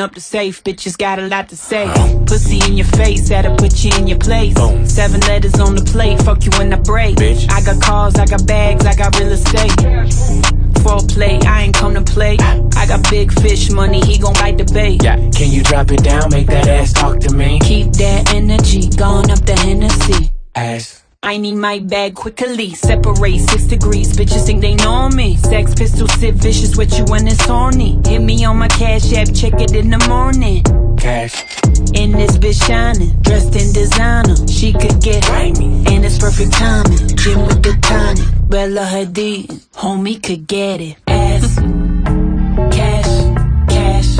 open up the safe, bitches got a lot to say. Pussy in your face, that'll put you in your place. Seven letters on the plate, fuck you when I break. Bitch. I got cars, I got bags, I got real estate. Foreplay, I ain't come to play. I got big fish money, he gon' bite the bait. Yeah, can you drop it down, make that ass talk to me? Keep that energy, gone up the Hennessy. Ass. I need my bag quickly. Separate six degrees. Bitches think they know me. Sex pistol Sid Vicious with you when it's horny. Hit me on my cash app, check it in the morning. Cash. In this bitch shining, dressed in designer. She could get Grimy. and it's perfect timing. Gym with the tonic, Bella Hadid, homie could get it. Ass, cash, cash,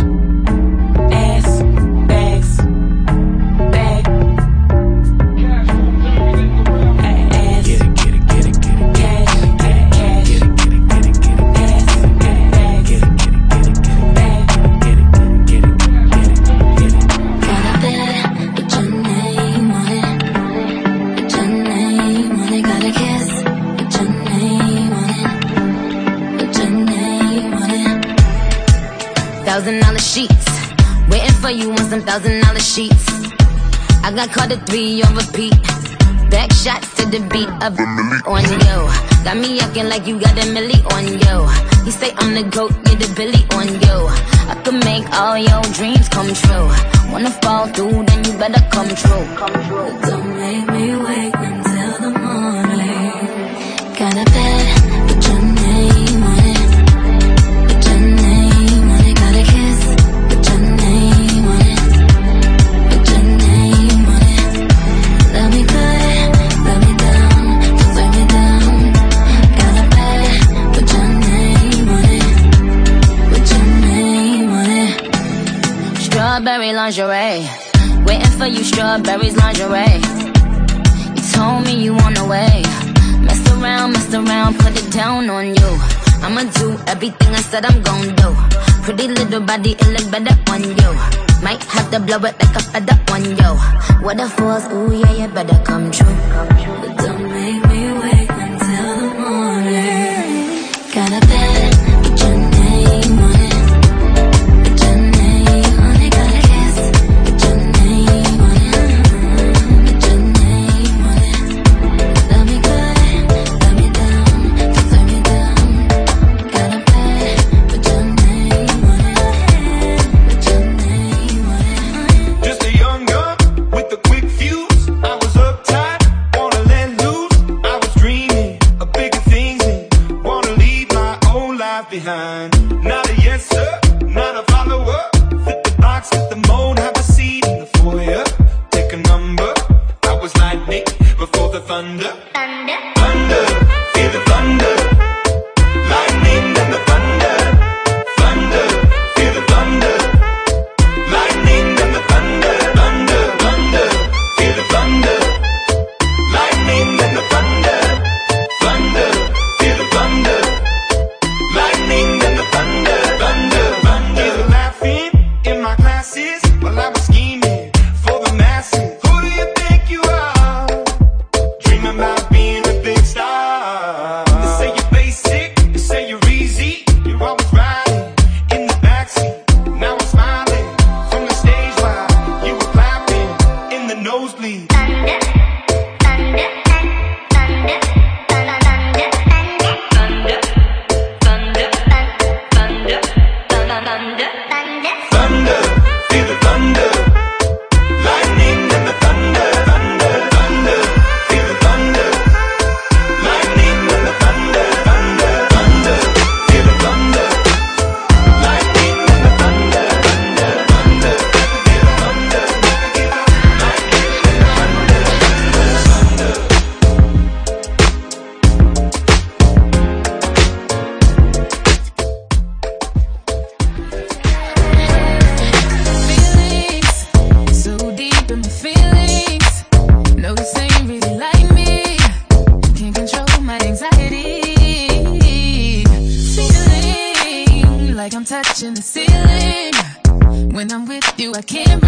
sheets. Waiting for you on some thousand dollar sheets. I got caught at three on repeat. Back shots to the beat of a milli on yo. Got me acting like you got a milli on yo. You say I'm the goat, get the billy on yo. I can make all your dreams come true. Wanna fall through, then you better come true. Come true. Said I'm gon' do. Pretty little body, it look better on you. Might have to blow it like a feather on you. What a force, ooh yeah, you better come true. But don't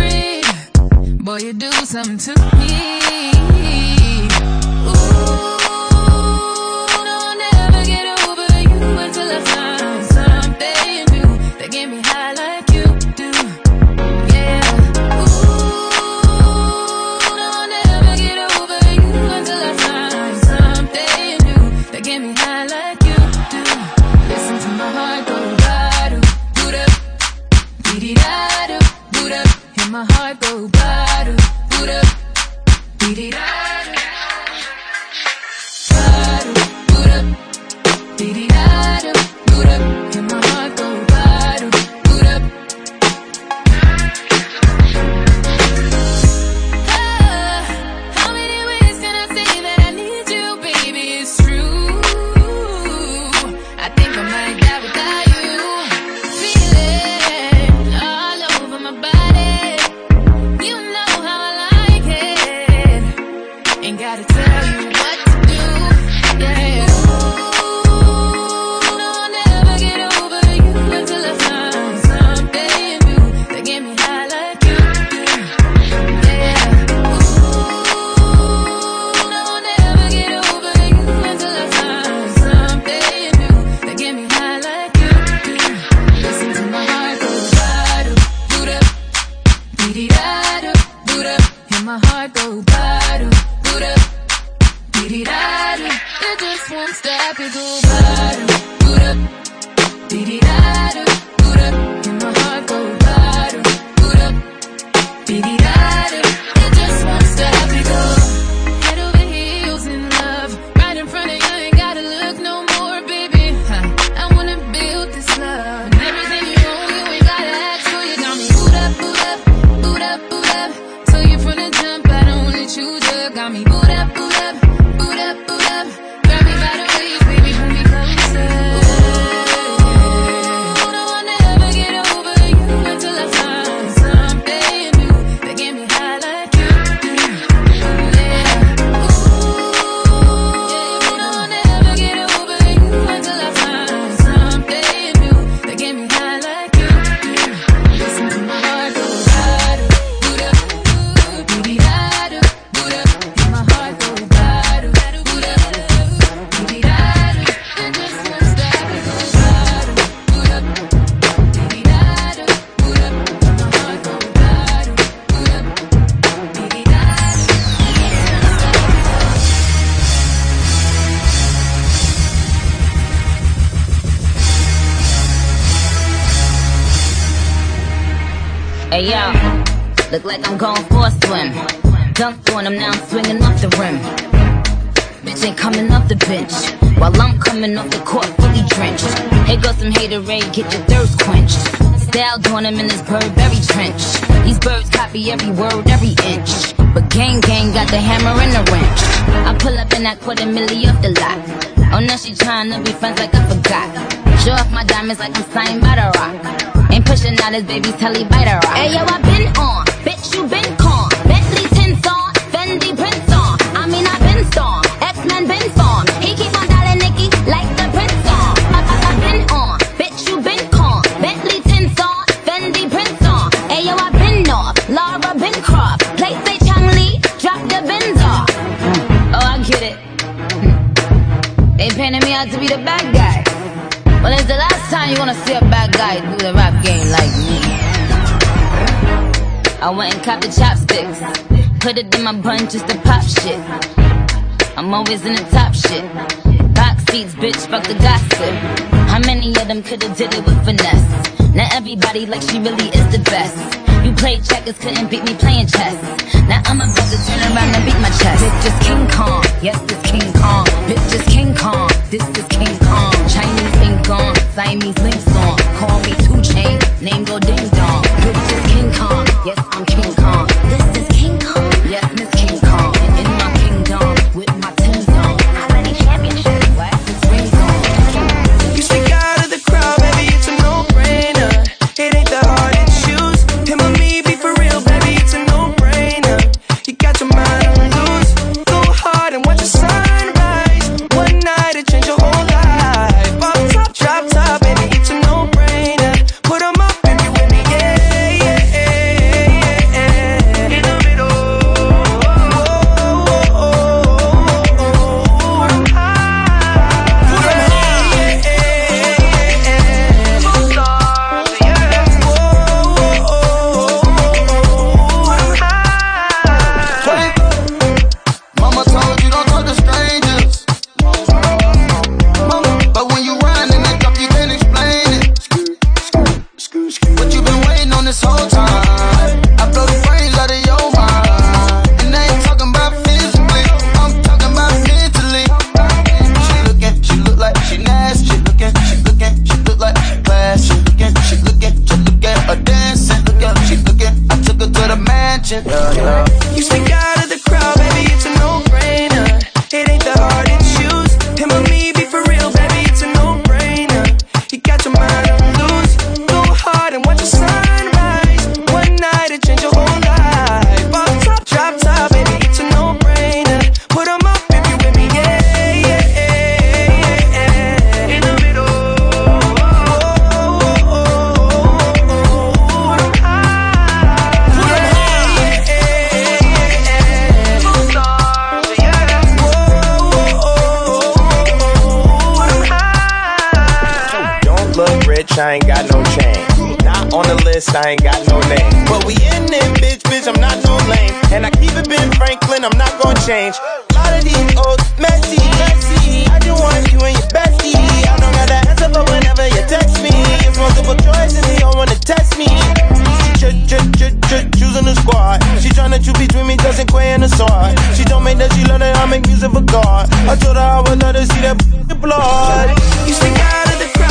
I. Boy, you do something to me. Ooh, gotta tell you what to do. Yeah. Look like I'm going for a swim. Dunked on him, now I'm swinging off the rim. Bitch ain't coming off the bench. While I'm coming off the court fully drenched. Here goes some haterade, get your thirst quenched. Style doing him in this Burberry trench. These birds copy every word, every inch. But gang gang got the hammer and the wrench. I pull up in that quarter milli off the lot. Oh, now she tryna be friends like I forgot. Show off my diamonds like I'm signed by the rock. Ain't pushing out his baby's telly by the rock. Hey yo, I been on, bitch you been con. Bentley tints Fendi prints. I mean I been X-Men been. He keep on dialing Nicki like the prince been on, bitch you been con. Bentley tints Fendi prints on. Hey yo, I been off, Laura Bencroft. Play say Chang Lee, drop the off. Oh, I get it. They painted me out to be the bad guy. Well, it's the last time you gonna see a bad guy do the rap game like me. I went and copped the chopsticks, put it in my bun just to pop shit. I'm always in the top shit. Box seats, bitch, fuck the gossip. How many of them could've did it with finesse? Now everybody like she really is the best. You played checkers, couldn't beat me playing chess. Now I'm about to turn around and beat my chest. Bitch is King Kong, yes, this King look rich, I ain't got no chain. Not on the list, I ain't got no name. But we in it, bitch, bitch, I'm not no lame. And I keep it Ben Franklin, I'm not gonna change. A lot of these old messy, messy. I just want you and your bestie. I don't got the answer, but whenever you text me, it's multiple you don't wanna test me. Choosing the squad. She tryna choose between me, Justin Quay and the sword. She told me that she love that I make music for God. I told her I would let her see that blood. You stick out of the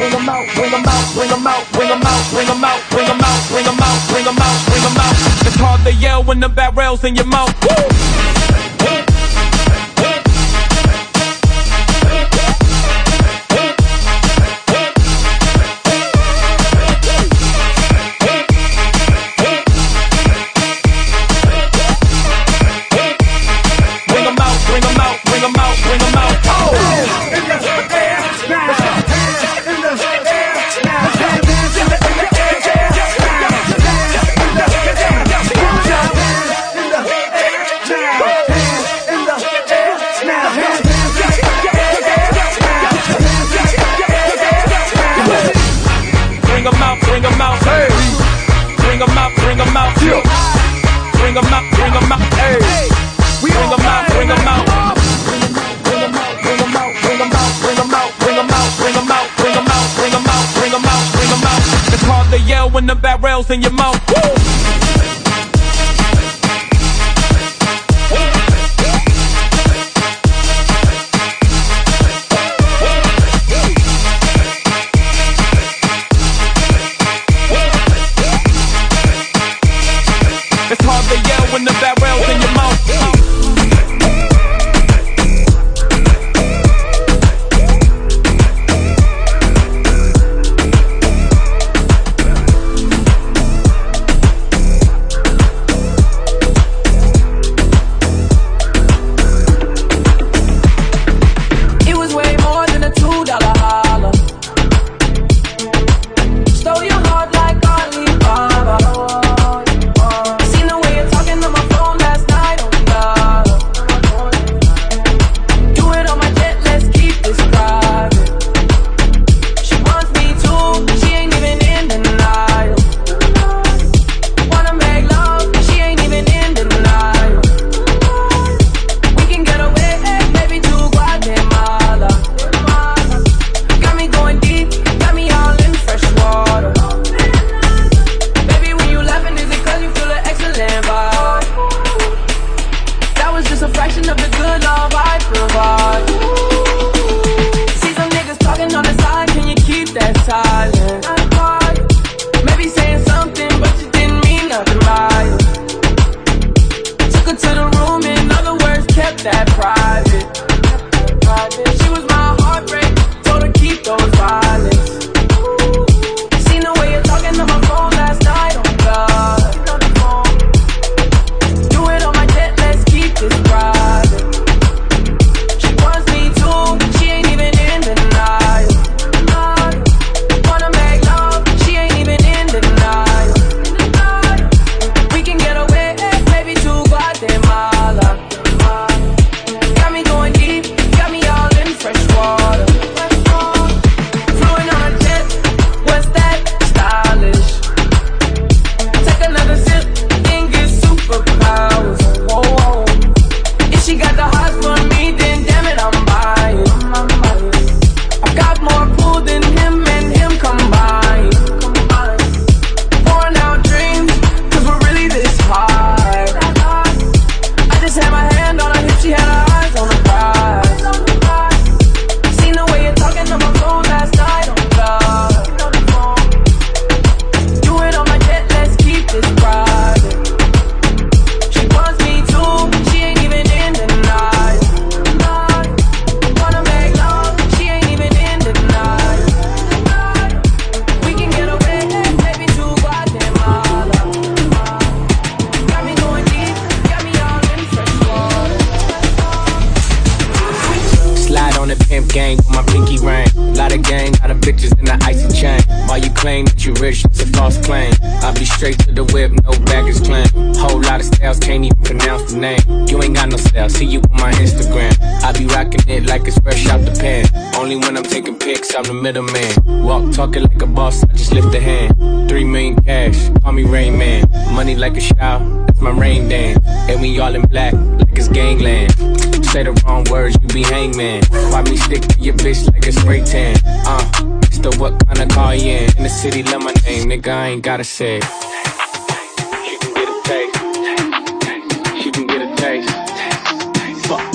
bring 'em out. Bring 'em out, bring 'em out. Bring 'em out, bring 'em out, bring 'em out, bring 'em out, bring 'em out, bring 'em out. It's hard to yell when the barrel's in your mouth. Woo! pronounce the name. You ain't got no style, see you on my Instagram. I be rocking it like it's fresh out the pen. Only when I'm taking pics, I'm the middleman. Walk talking like a boss, I just lift a hand. Three million cash, call me Rain Man. Money like a shower, that's my rain dance. And we all in black, like it's gangland. Say the wrong words, you be hangman. Why me stick to your bitch like a spray tan? Uh, it's the what kind of car you in? In the city, love my name, nigga, I ain't gotta say.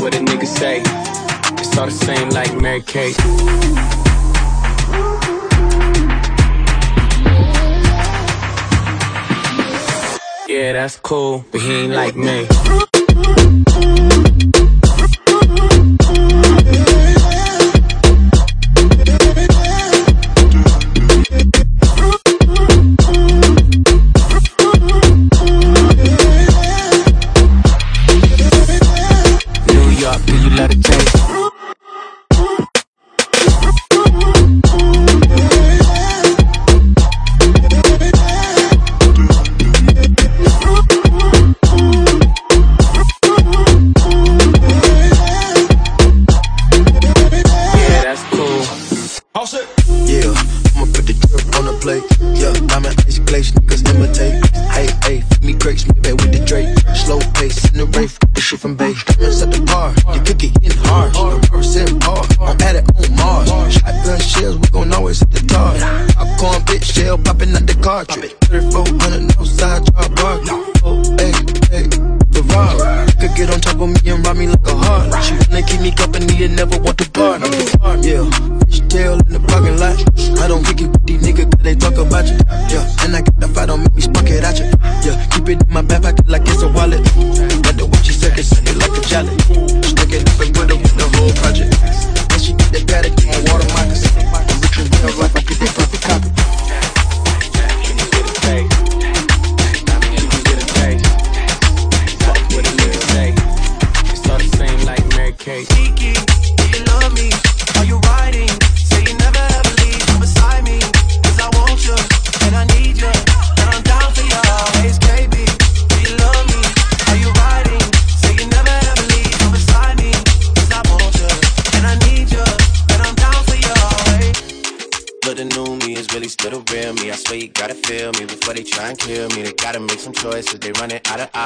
what a nigga say. It's all the same like Mary Kate. Yeah, that's cool, but he ain't like me.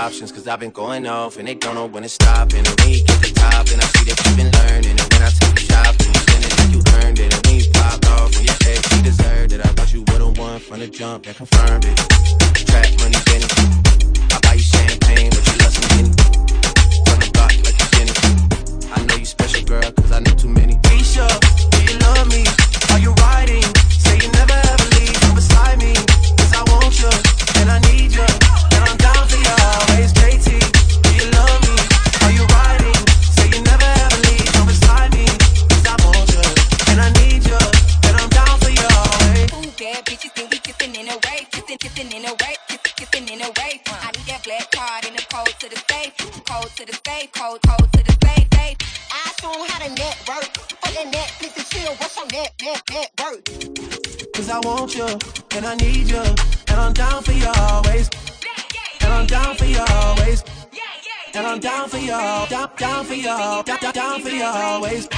options, cause I've been going off and they don't know when to stop. And when you get the top, and I see that you've been learning. And when I take the job, and you spend it like you earned it. And when you popped off, when you ex, you deserved it. I thought you would've won from the jump that confirmed it. and I need you, and I'm down for you always, and I'm down for you always, and I'm down for you, down, down for you, down, down for you always.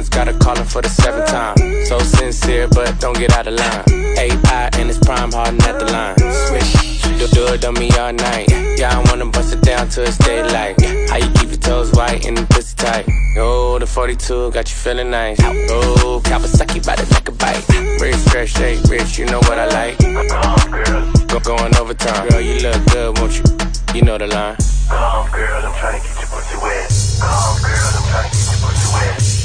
once, gotta call him for the seventh time. So sincere, but don't get out of line. AI and it's prime, hardin' at the line. Swish, do, do it on me all night. Yeah, I wanna bust it down till it's daylight. How you keep your toes white and the pussy tight? Oh, the 42 got you feeling nice. Oh, Kawasaki by the like a bite. Rich, fresh, shake, rich, you know what I like. Go going overtime. Girl, you look good, won't you? You know the line. Calm, girl, I'm trying to get your pussy wet. Calm, girl, I'm trying to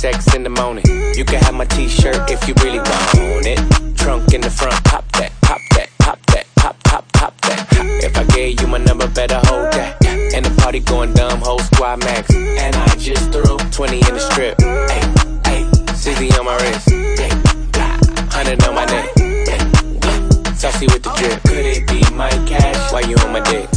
sex in the morning. You can have my t-shirt if you really want it. Trunk in the front, pop that, pop that, pop that, pop, pop, pop that. If I gave you my number, better hold that. And the party going dumb, whole squad max. And I just threw 20 in the strip. Hey, hey, CZ on my wrist. 100 on my neck. Saucy with the drip. Could it be my cash? Why you on my dick?